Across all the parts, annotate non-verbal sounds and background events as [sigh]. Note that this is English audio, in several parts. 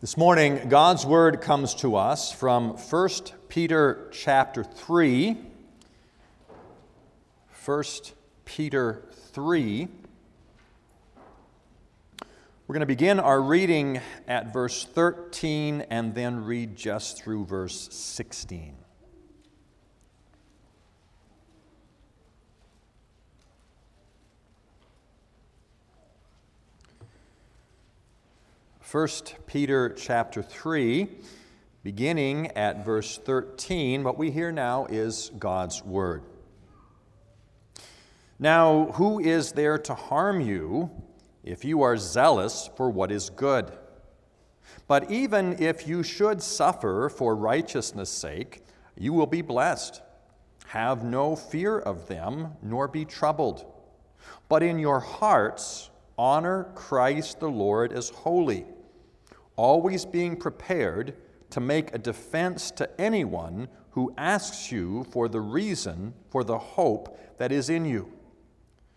This morning, God's word comes to us from 1 Peter chapter 3. 1 Peter 3. We're going to begin our reading at verse 13 and then read just through verse 16. 1 Peter chapter 3, beginning at verse 13. What we hear now is God's word. Now, who is there to harm you if you are zealous for what is good? But even if you should suffer for righteousness' sake, you will be blessed. Have no fear of them, nor be troubled. But in your hearts, honor Christ the Lord as holy always being prepared to make a defense to anyone who asks you for the reason for the hope that is in you.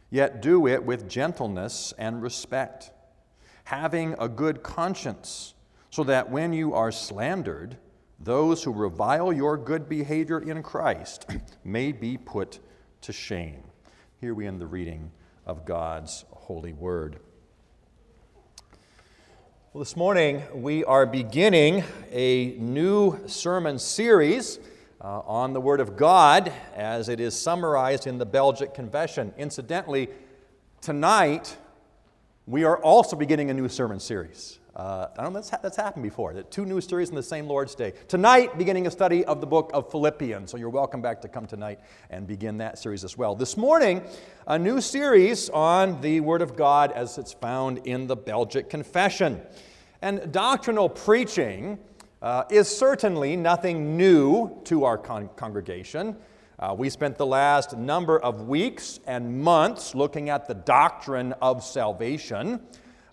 Yet do it with gentleness and respect, having a good conscience, so that when you are slandered, those who revile your good behavior in Christ [clears throat] may be put to shame. Here we end the reading of God's holy word. Well, this morning we are beginning a new sermon series uh, on the Word of God as it is summarized in the Belgic Confession. Incidentally, tonight we are also beginning a new sermon series. Uh, I don't know that's, ha- that's happened before, that two new series in the same Lord's Day. Tonight, beginning a study of the book of Philippians. So you're welcome back to come tonight and begin that series as well. This morning, a new series on the Word of God as it's found in the Belgic Confession. And doctrinal preaching uh, is certainly nothing new to our con- congregation. Uh, we spent the last number of weeks and months looking at the doctrine of salvation.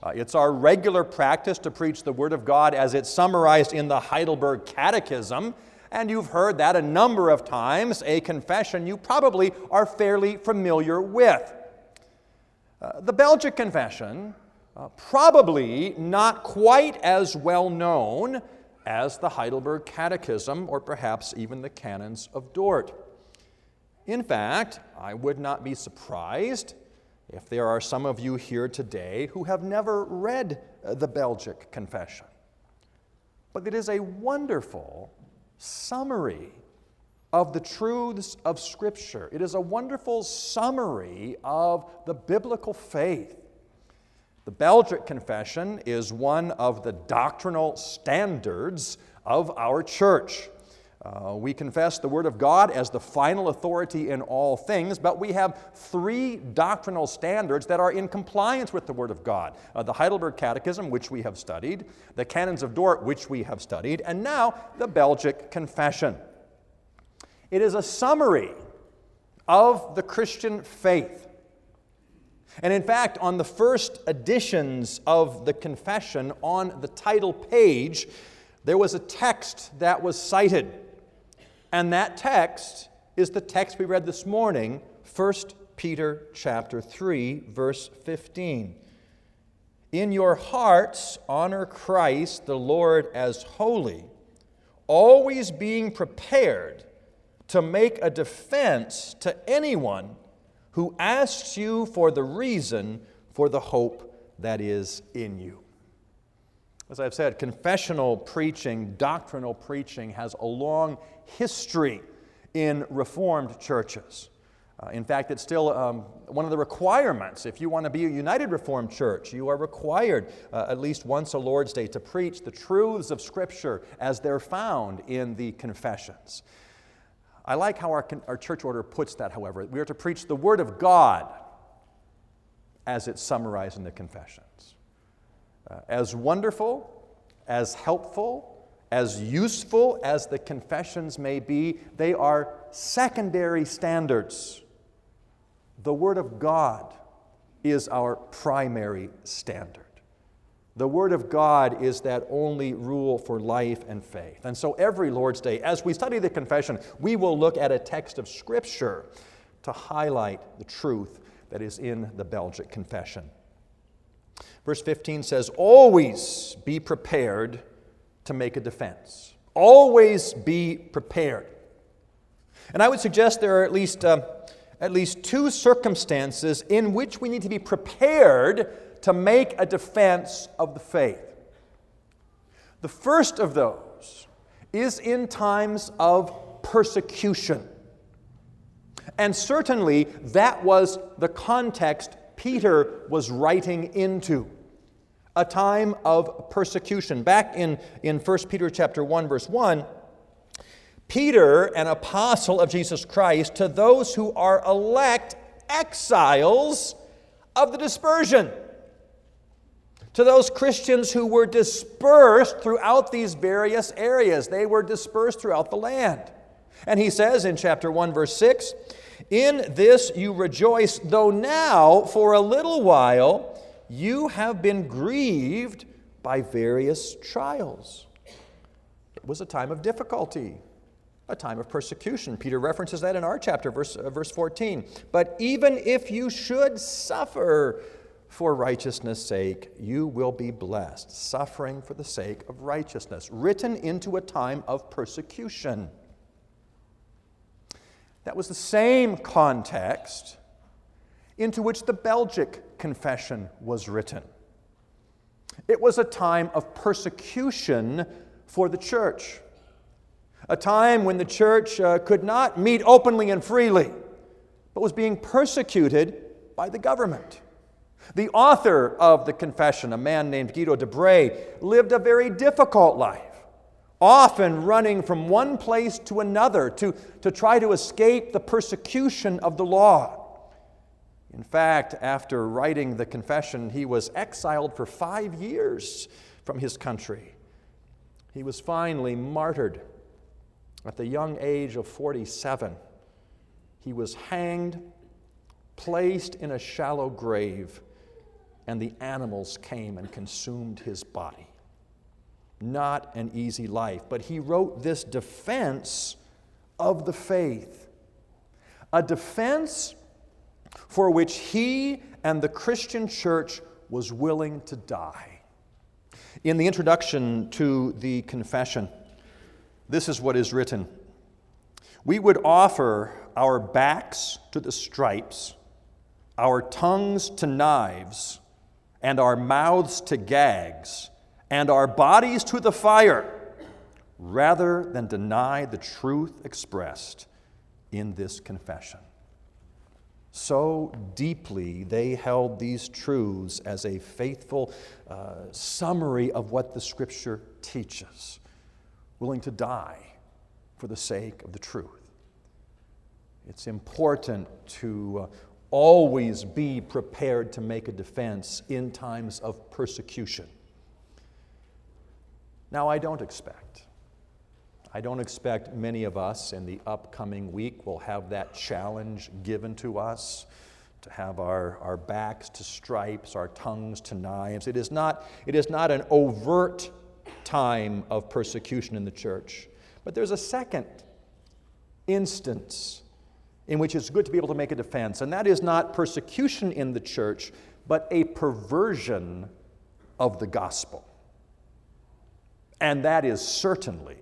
Uh, it's our regular practice to preach the Word of God as it's summarized in the Heidelberg Catechism, and you've heard that a number of times, a confession you probably are fairly familiar with. Uh, the Belgic Confession, uh, probably not quite as well known as the Heidelberg Catechism or perhaps even the Canons of Dort. In fact, I would not be surprised if there are some of you here today who have never read uh, the Belgic Confession. But it is a wonderful summary of the truths of Scripture. It is a wonderful summary of the biblical faith. The Belgic Confession is one of the doctrinal standards of our church. Uh, we confess the Word of God as the final authority in all things, but we have three doctrinal standards that are in compliance with the Word of God uh, the Heidelberg Catechism, which we have studied, the Canons of Dort, which we have studied, and now the Belgic Confession. It is a summary of the Christian faith. And in fact, on the first editions of the confession, on the title page, there was a text that was cited. And that text is the text we read this morning, 1 Peter chapter 3, verse 15. In your hearts honor Christ the Lord as holy, always being prepared to make a defense to anyone who asks you for the reason for the hope that is in you. As I've said, confessional preaching, doctrinal preaching has a long history in Reformed churches. Uh, in fact, it's still um, one of the requirements. If you want to be a United Reformed church, you are required uh, at least once a Lord's Day to preach the truths of Scripture as they're found in the confessions. I like how our, our church order puts that, however. We are to preach the Word of God as it's summarized in the confessions. Uh, as wonderful, as helpful, as useful as the confessions may be, they are secondary standards. The Word of God is our primary standard. The Word of God is that only rule for life and faith. And so every Lord's Day, as we study the confession, we will look at a text of Scripture to highlight the truth that is in the Belgic confession. Verse 15 says, Always be prepared to make a defense. Always be prepared. And I would suggest there are at least, uh, at least two circumstances in which we need to be prepared to make a defense of the faith. The first of those is in times of persecution. And certainly that was the context Peter was writing into a time of persecution. Back in, in 1 Peter chapter 1, verse 1, Peter, an apostle of Jesus Christ, to those who are elect exiles of the dispersion. To those Christians who were dispersed throughout these various areas, they were dispersed throughout the land. And he says in chapter 1, verse 6 In this you rejoice, though now for a little while you have been grieved by various trials. It was a time of difficulty, a time of persecution. Peter references that in our chapter, verse, uh, verse 14. But even if you should suffer for righteousness' sake, you will be blessed, suffering for the sake of righteousness, written into a time of persecution. That was the same context into which the Belgic Confession was written. It was a time of persecution for the church, a time when the church uh, could not meet openly and freely, but was being persecuted by the government. The author of the confession, a man named Guido de Brès, lived a very difficult life, often running from one place to another to, to try to escape the persecution of the law. In fact, after writing the confession, he was exiled for five years from his country. He was finally martyred at the young age of 47. He was hanged, placed in a shallow grave, and the animals came and consumed his body. Not an easy life, but he wrote this defense of the faith. A defense for which he and the Christian church was willing to die. In the introduction to the confession, this is what is written We would offer our backs to the stripes, our tongues to knives, and our mouths to gags, and our bodies to the fire, rather than deny the truth expressed in this confession. So deeply they held these truths as a faithful uh, summary of what the Scripture teaches, willing to die for the sake of the truth. It's important to uh, always be prepared to make a defense in times of persecution. Now, I don't expect I don't expect many of us in the upcoming week will have that challenge given to us to have our, our backs to stripes, our tongues to knives. It is, not, it is not an overt time of persecution in the church. But there's a second instance in which it's good to be able to make a defense, and that is not persecution in the church, but a perversion of the gospel. And that is certainly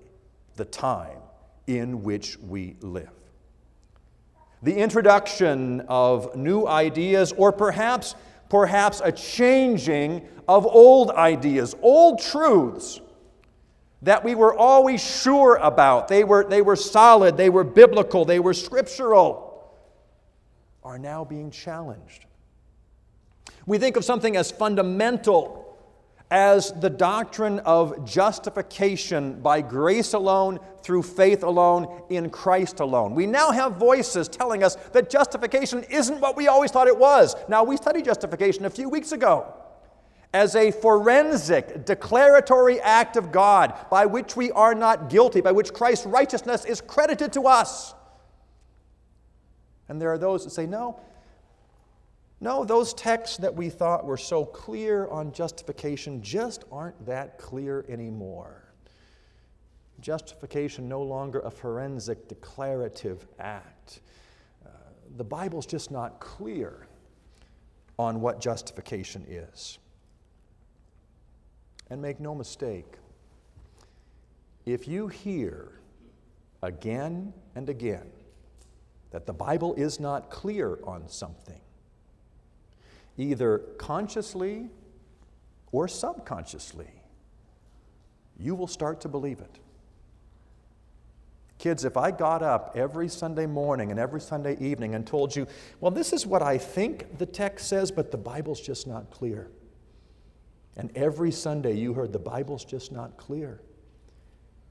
the time in which we live. The introduction of new ideas, or perhaps, perhaps a changing of old ideas, old truths that we were always sure about. They were, they were solid, they were biblical, they were scriptural, are now being challenged. We think of something as fundamental as the doctrine of justification by grace alone, through faith alone, in Christ alone. We now have voices telling us that justification isn't what we always thought it was. Now, we studied justification a few weeks ago as a forensic, declaratory act of God by which we are not guilty, by which Christ's righteousness is credited to us. And there are those that say, no, no, those texts that we thought were so clear on justification just aren't that clear anymore. Justification no longer a forensic declarative act. Uh, the Bible's just not clear on what justification is. And make no mistake, If you hear again and again that the Bible is not clear on something, either consciously or subconsciously, you will start to believe it. Kids, if I got up every Sunday morning and every Sunday evening and told you, well, this is what I think the text says, but the Bible's just not clear. And every Sunday you heard the Bible's just not clear.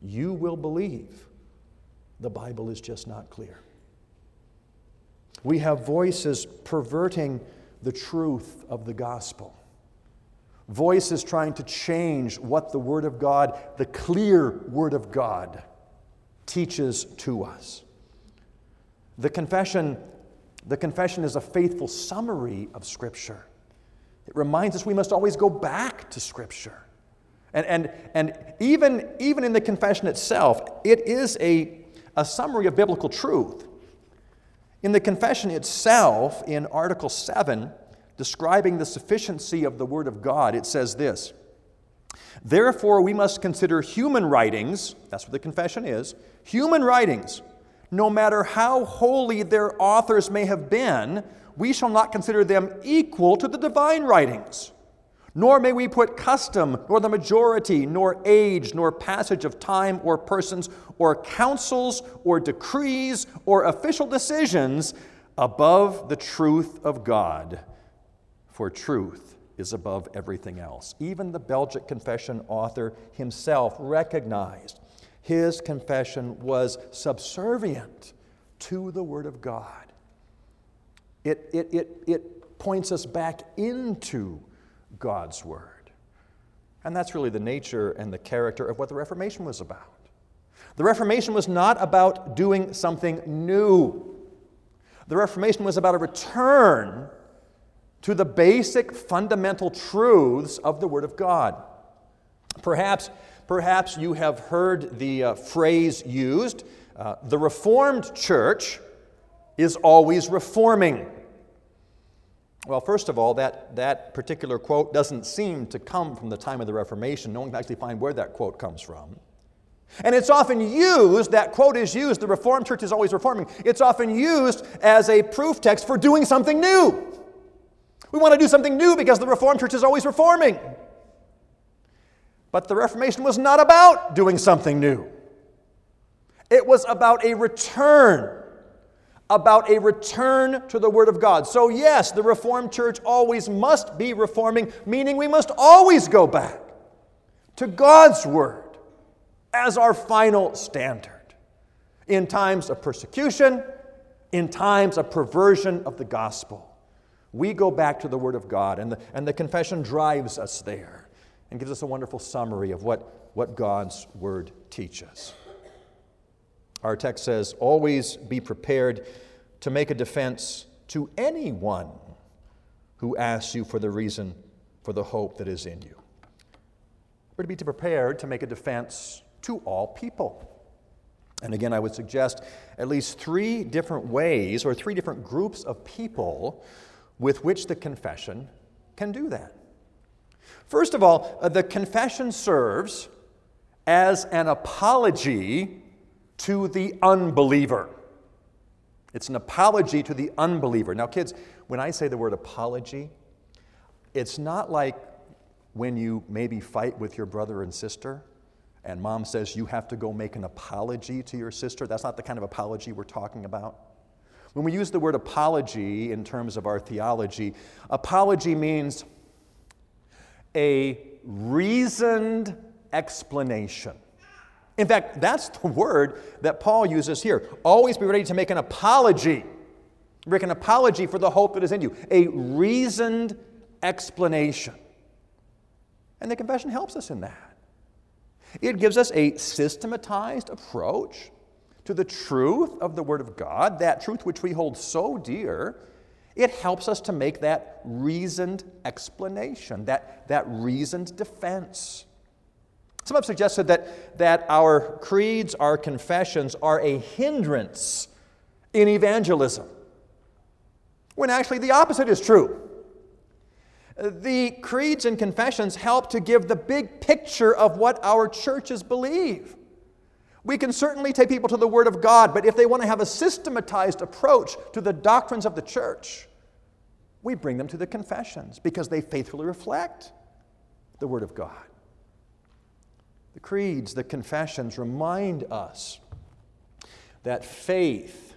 You will believe the Bible is just not clear. We have voices perverting the truth of the gospel. Voices trying to change what the Word of God, the clear Word of God, teaches to us. The confession, the confession is a faithful summary of Scripture. It reminds us we must always go back to Scripture. And, and, and even, even in the confession itself, it is a, a summary of biblical truth. In the confession itself, in Article 7, describing the sufficiency of the Word of God, it says this Therefore, we must consider human writings, that's what the confession is, human writings, no matter how holy their authors may have been, we shall not consider them equal to the divine writings. Nor may we put custom, nor the majority, nor age, nor passage of time, or persons, or councils, or decrees, or official decisions above the truth of God. For truth is above everything else. Even the Belgic Confession author himself recognized his confession was subservient to the Word of God. It, it, it, it points us back into God's Word. And that's really the nature and the character of what the Reformation was about. The Reformation was not about doing something new. The Reformation was about a return to the basic fundamental truths of the Word of God. Perhaps, perhaps you have heard the uh, phrase used uh, the Reformed Church is always reforming. Well, first of all, that, that particular quote doesn't seem to come from the time of the Reformation. No one can actually find where that quote comes from. And it's often used, that quote is used, the Reformed Church is always reforming. It's often used as a proof text for doing something new. We want to do something new because the Reformed Church is always reforming. But the Reformation was not about doing something new, it was about a return about a return to the Word of God. So, yes, the Reformed Church always must be reforming, meaning we must always go back to God's Word as our final standard in times of persecution, in times of perversion of the gospel. We go back to the Word of God, and the, and the confession drives us there and gives us a wonderful summary of what, what God's Word teaches. Our text says, Always be prepared to make a defense to anyone who asks you for the reason for the hope that is in you. We're to be prepared to make a defense to all people. And again, I would suggest at least three different ways or three different groups of people with which the confession can do that. First of all, uh, the confession serves as an apology to the unbeliever. It's an apology to the unbeliever. Now, kids, when I say the word apology, it's not like when you maybe fight with your brother and sister and mom says you have to go make an apology to your sister. That's not the kind of apology we're talking about. When we use the word apology in terms of our theology, apology means a reasoned explanation. In fact, that's the word that Paul uses here. Always be ready to make an apology. Make an apology for the hope that is in you. A reasoned explanation. And the confession helps us in that. It gives us a systematized approach to the truth of the Word of God, that truth which we hold so dear. It helps us to make that reasoned explanation, that, that reasoned defense. Some have suggested that, that our creeds, our confessions, are a hindrance in evangelism, when actually the opposite is true. The creeds and confessions help to give the big picture of what our churches believe. We can certainly take people to the Word of God, but if they want to have a systematized approach to the doctrines of the church, we bring them to the confessions because they faithfully reflect the Word of God. The creeds, the confessions remind us that faith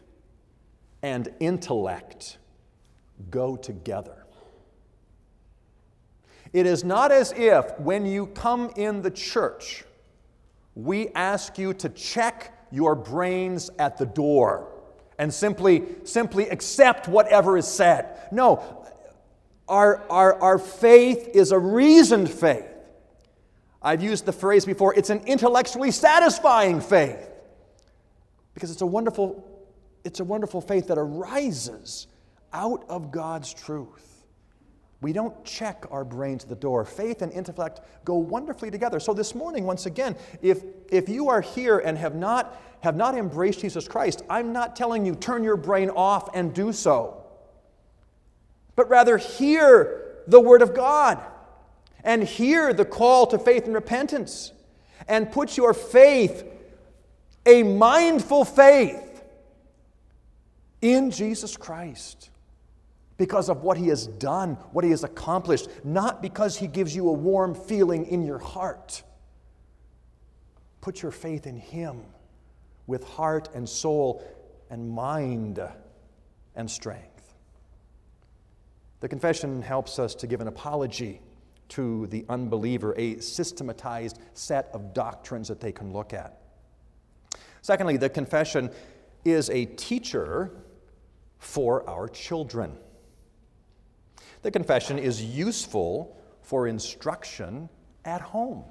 and intellect go together. It is not as if when you come in the church, we ask you to check your brains at the door and simply, simply accept whatever is said. No, our, our, our faith is a reasoned faith. I've used the phrase before it's an intellectually satisfying faith because it's a wonderful, it's a wonderful faith that arises out of God's truth. We don't check our brains at the door. Faith and intellect go wonderfully together. So this morning, once again, if, if you are here and have not, have not embraced Jesus Christ, I'm not telling you turn your brain off and do so. But rather hear the Word of God and hear the call to faith and repentance and put your faith, a mindful faith, in Jesus Christ because of what he has done, what he has accomplished, not because he gives you a warm feeling in your heart. Put your faith in him with heart and soul and mind and strength. The confession helps us to give an apology to the unbeliever, a systematized set of doctrines that they can look at. Secondly, the confession is a teacher for our children. The confession is useful for instruction at home.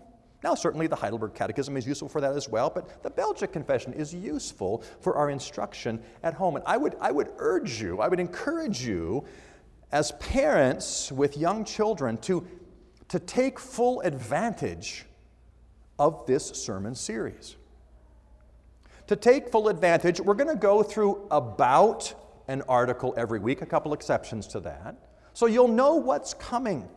Now, certainly the Heidelberg Catechism is useful for that as well, but the Belgic Confession is useful for our instruction at home. And I would, I would urge you, I would encourage you, as parents with young children, to, to take full advantage of this sermon series. To take full advantage, we're going to go through about an article every week, a couple exceptions to that. So you'll know what's coming.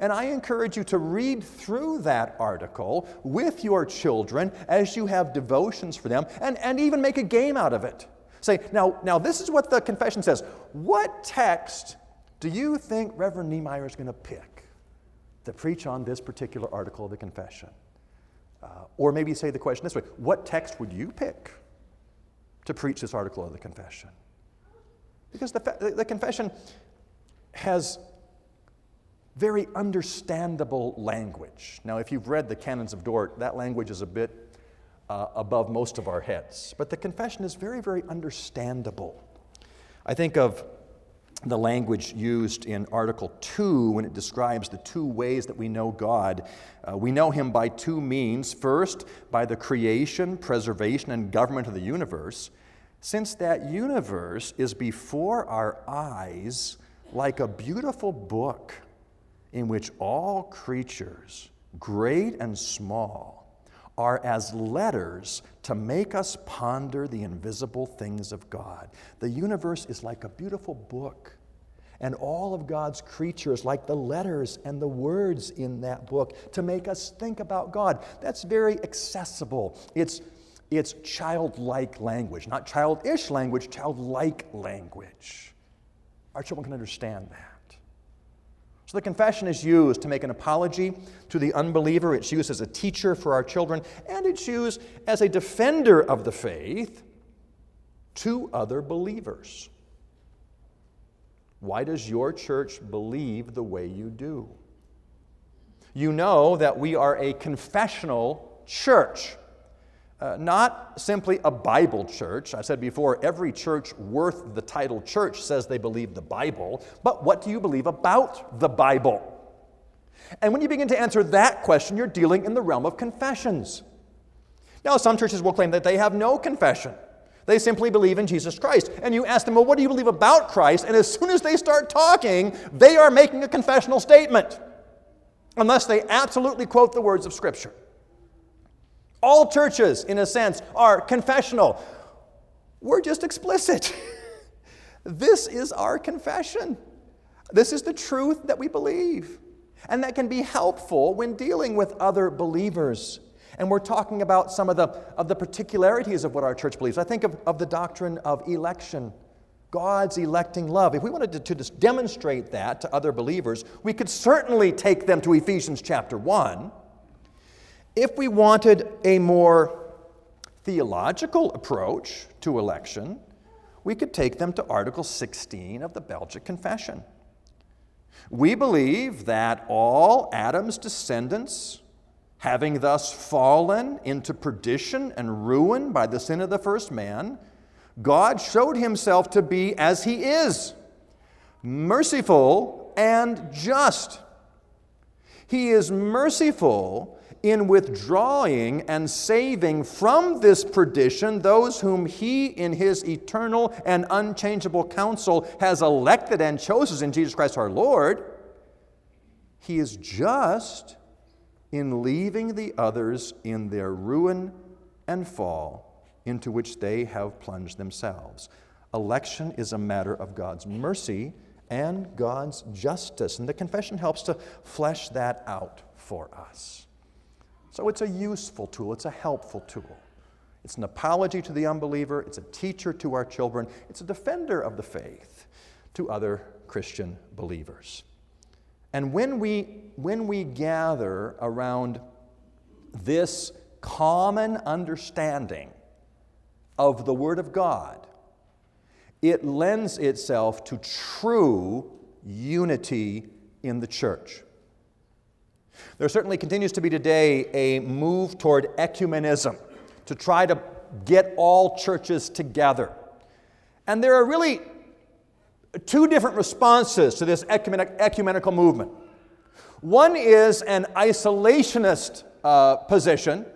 And I encourage you to read through that article with your children as you have devotions for them and, and even make a game out of it. Say, now, now this is what the confession says. What text do you think Reverend Nymeyer is going to pick to preach on this particular article of the confession? Uh, or maybe say the question this way What text would you pick to preach this article of the confession? Because the, the confession has very understandable language. Now, if you've read the Canons of Dort, that language is a bit uh, above most of our heads. But the confession is very, very understandable. I think of the language used in Article 2 when it describes the two ways that we know God. Uh, we know Him by two means. First, by the creation, preservation, and government of the universe. Since that universe is before our eyes like a beautiful book in which all creatures, great and small, are as letters to make us ponder the invisible things of God. The universe is like a beautiful book, and all of God's creatures like the letters and the words in that book to make us think about God. That's very accessible. It's it's childlike language, not childish language, childlike language. Our children can understand that. So the confession is used to make an apology to the unbeliever. It's used as a teacher for our children, and it's used as a defender of the faith to other believers. Why does your church believe the way you do? You know that we are a confessional church. Uh, not simply a Bible church. I said before, every church worth the title church says they believe the Bible, but what do you believe about the Bible? And when you begin to answer that question, you're dealing in the realm of confessions. Now, some churches will claim that they have no confession. They simply believe in Jesus Christ. And you ask them, well, what do you believe about Christ? And as soon as they start talking, they are making a confessional statement, unless they absolutely quote the words of Scripture. All churches, in a sense, are confessional. We're just explicit. [laughs] this is our confession. This is the truth that we believe. And that can be helpful when dealing with other believers. And we're talking about some of the, of the particularities of what our church believes. I think of, of the doctrine of election, God's electing love. If we wanted to, to demonstrate that to other believers, we could certainly take them to Ephesians chapter 1. If we wanted a more theological approach to election, we could take them to Article 16 of the Belgic Confession. We believe that all Adam's descendants, having thus fallen into perdition and ruin by the sin of the first man, God showed himself to be as he is merciful and just. He is merciful in withdrawing and saving from this perdition those whom he, in his eternal and unchangeable counsel, has elected and chosen in Jesus Christ our Lord, he is just in leaving the others in their ruin and fall into which they have plunged themselves. Election is a matter of God's mercy and God's justice, and the confession helps to flesh that out for us. So it's a useful tool, it's a helpful tool. It's an apology to the unbeliever, it's a teacher to our children, it's a defender of the faith to other Christian believers. And when we, when we gather around this common understanding of the Word of God, it lends itself to true unity in the church. There certainly continues to be today a move toward ecumenism to try to get all churches together. And there are really two different responses to this ecumenic, ecumenical movement. One is an isolationist uh, position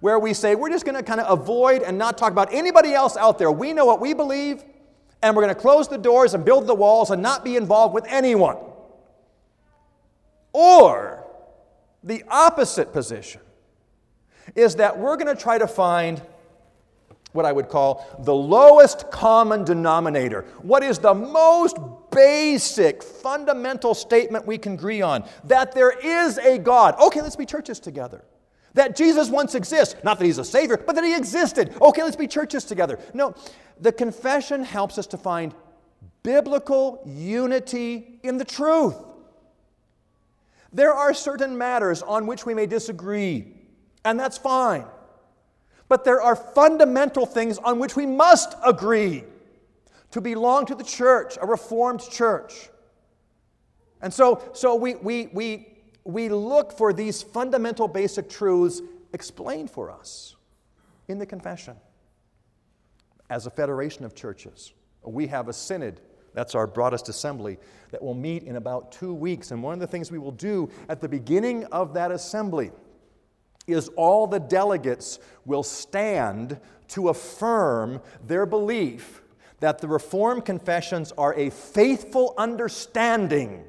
where we say we're just going to kind of avoid and not talk about anybody else out there. We know what we believe, and we're going to close the doors and build the walls and not be involved with anyone. Or the opposite position is that we're going to try to find what I would call the lowest common denominator. What is the most basic, fundamental statement we can agree on? That there is a God. Okay, let's be churches together. That Jesus once exists. Not that he's a Savior, but that he existed. Okay, let's be churches together. No, the confession helps us to find biblical unity in the truth. There are certain matters on which we may disagree, and that's fine. But there are fundamental things on which we must agree to belong to the church, a reformed church. And so, so we, we, we, we look for these fundamental basic truths explained for us in the confession. As a federation of churches, we have a synod that's our broadest assembly that will meet in about two weeks. And one of the things we will do at the beginning of that assembly is all the delegates will stand to affirm their belief that the Reformed confessions are a faithful understanding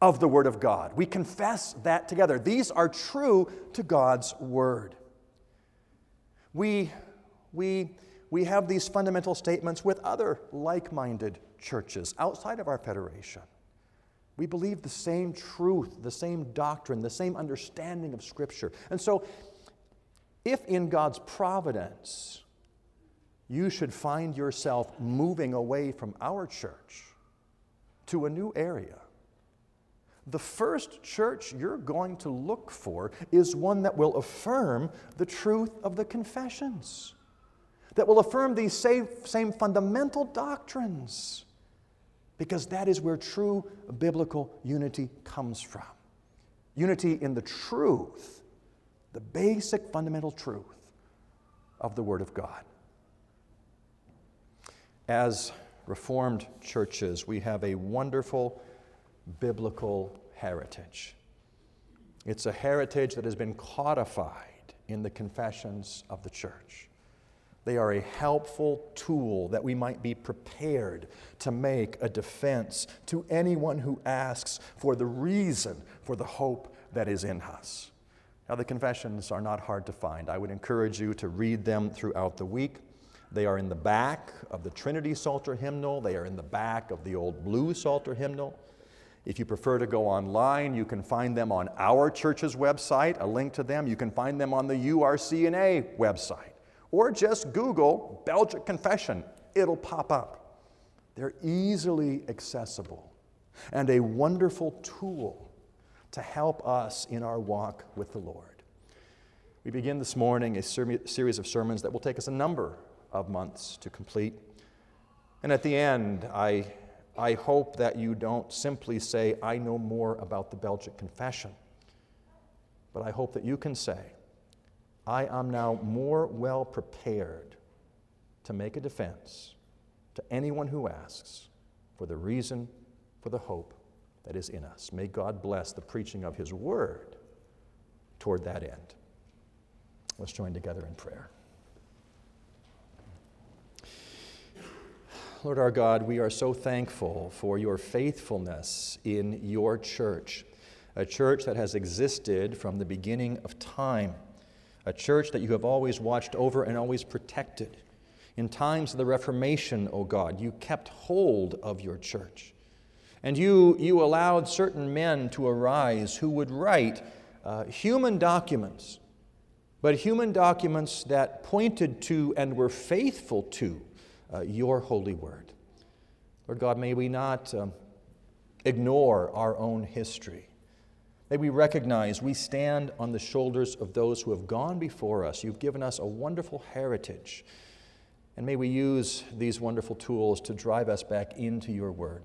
of the Word of God. We confess that together. These are true to God's Word. We, we, we have these fundamental statements with other like minded churches outside of our federation. We believe the same truth, the same doctrine, the same understanding of Scripture. And so, if in God's providence you should find yourself moving away from our church to a new area, the first church you're going to look for is one that will affirm the truth of the confessions, that will affirm these same, fundamental doctrines because that is where true biblical unity comes from. Unity in the truth, the basic fundamental truth of the Word of God. As Reformed churches, we have a wonderful biblical heritage. It's a heritage that has been codified in the confessions of the church. They are a helpful tool that we might be prepared to make a defense to anyone who asks for the reason for the hope that is in us. Now, the confessions are not hard to find. I would encourage you to read them throughout the week. They are in the back of the Trinity Psalter hymnal, they are in the back of the old blue Psalter hymnal. If you prefer to go online, you can find them on our church's website, a link to them. You can find them on the URCNA website. Or just Google Belgic Confession, it'll pop up. They're easily accessible and a wonderful tool to help us in our walk with the Lord. We begin this morning a series of sermons that will take us a number of months to complete. And at the end, I I hope that you don't simply say, I know more about the Belgic Confession, but I hope that you can say, I am now more well prepared to make a defense to anyone who asks for the reason for the hope that is in us. May God bless the preaching of His Word toward that end. Let's join together in prayer. Lord our God, we are so thankful for your faithfulness in your church, a church that has existed from the beginning of time, a church that you have always watched over and always protected. In times of the Reformation, O God, you kept hold of your church. And you, you allowed certain men to arise who would write uh, human documents, but human documents that pointed to and were faithful to uh, your holy word. Lord God, may we not um, ignore our own history. May we recognize we stand on the shoulders of those who have gone before us. You've given us a wonderful heritage. And may we use these wonderful tools to drive us back into your word,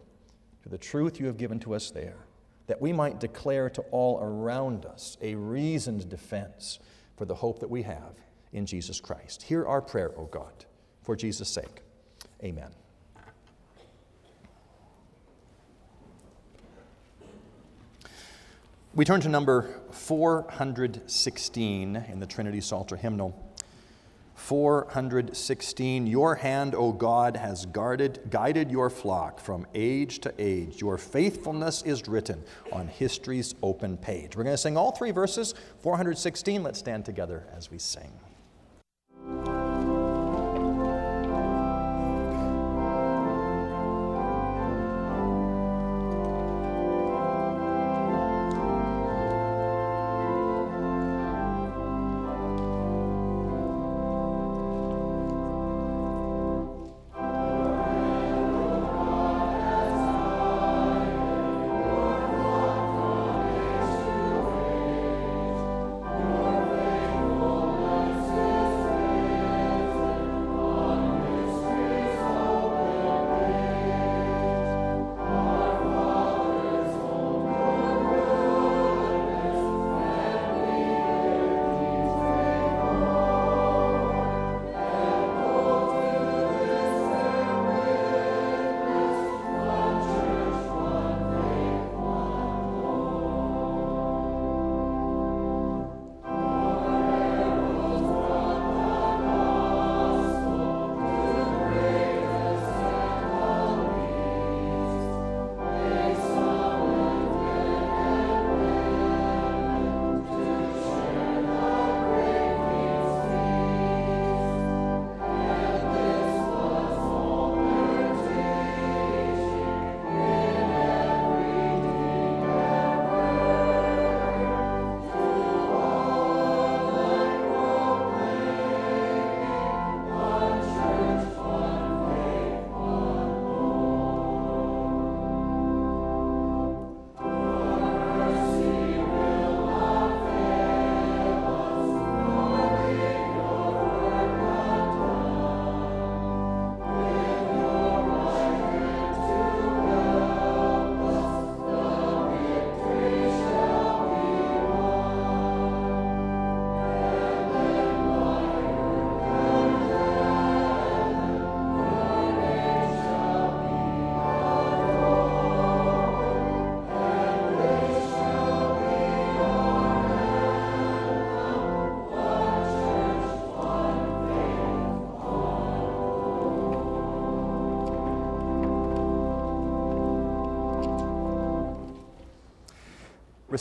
to the truth you have given to us there, that we might declare to all around us a reasoned defense for the hope that we have in Jesus Christ. Hear our prayer, O God, for Jesus' sake. Amen. We turn to number 416 in the Trinity Psalter hymnal. 416 Your hand, O God, has guarded, guided your flock from age to age. Your faithfulness is written on history's open page. We're going to sing all three verses. 416. Let's stand together as we sing.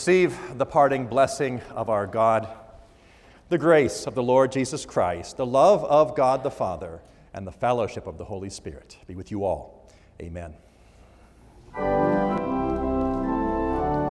Receive the parting blessing of our God, the grace of the Lord Jesus Christ, the love of God the Father, and the fellowship of the Holy Spirit be with you all. Amen.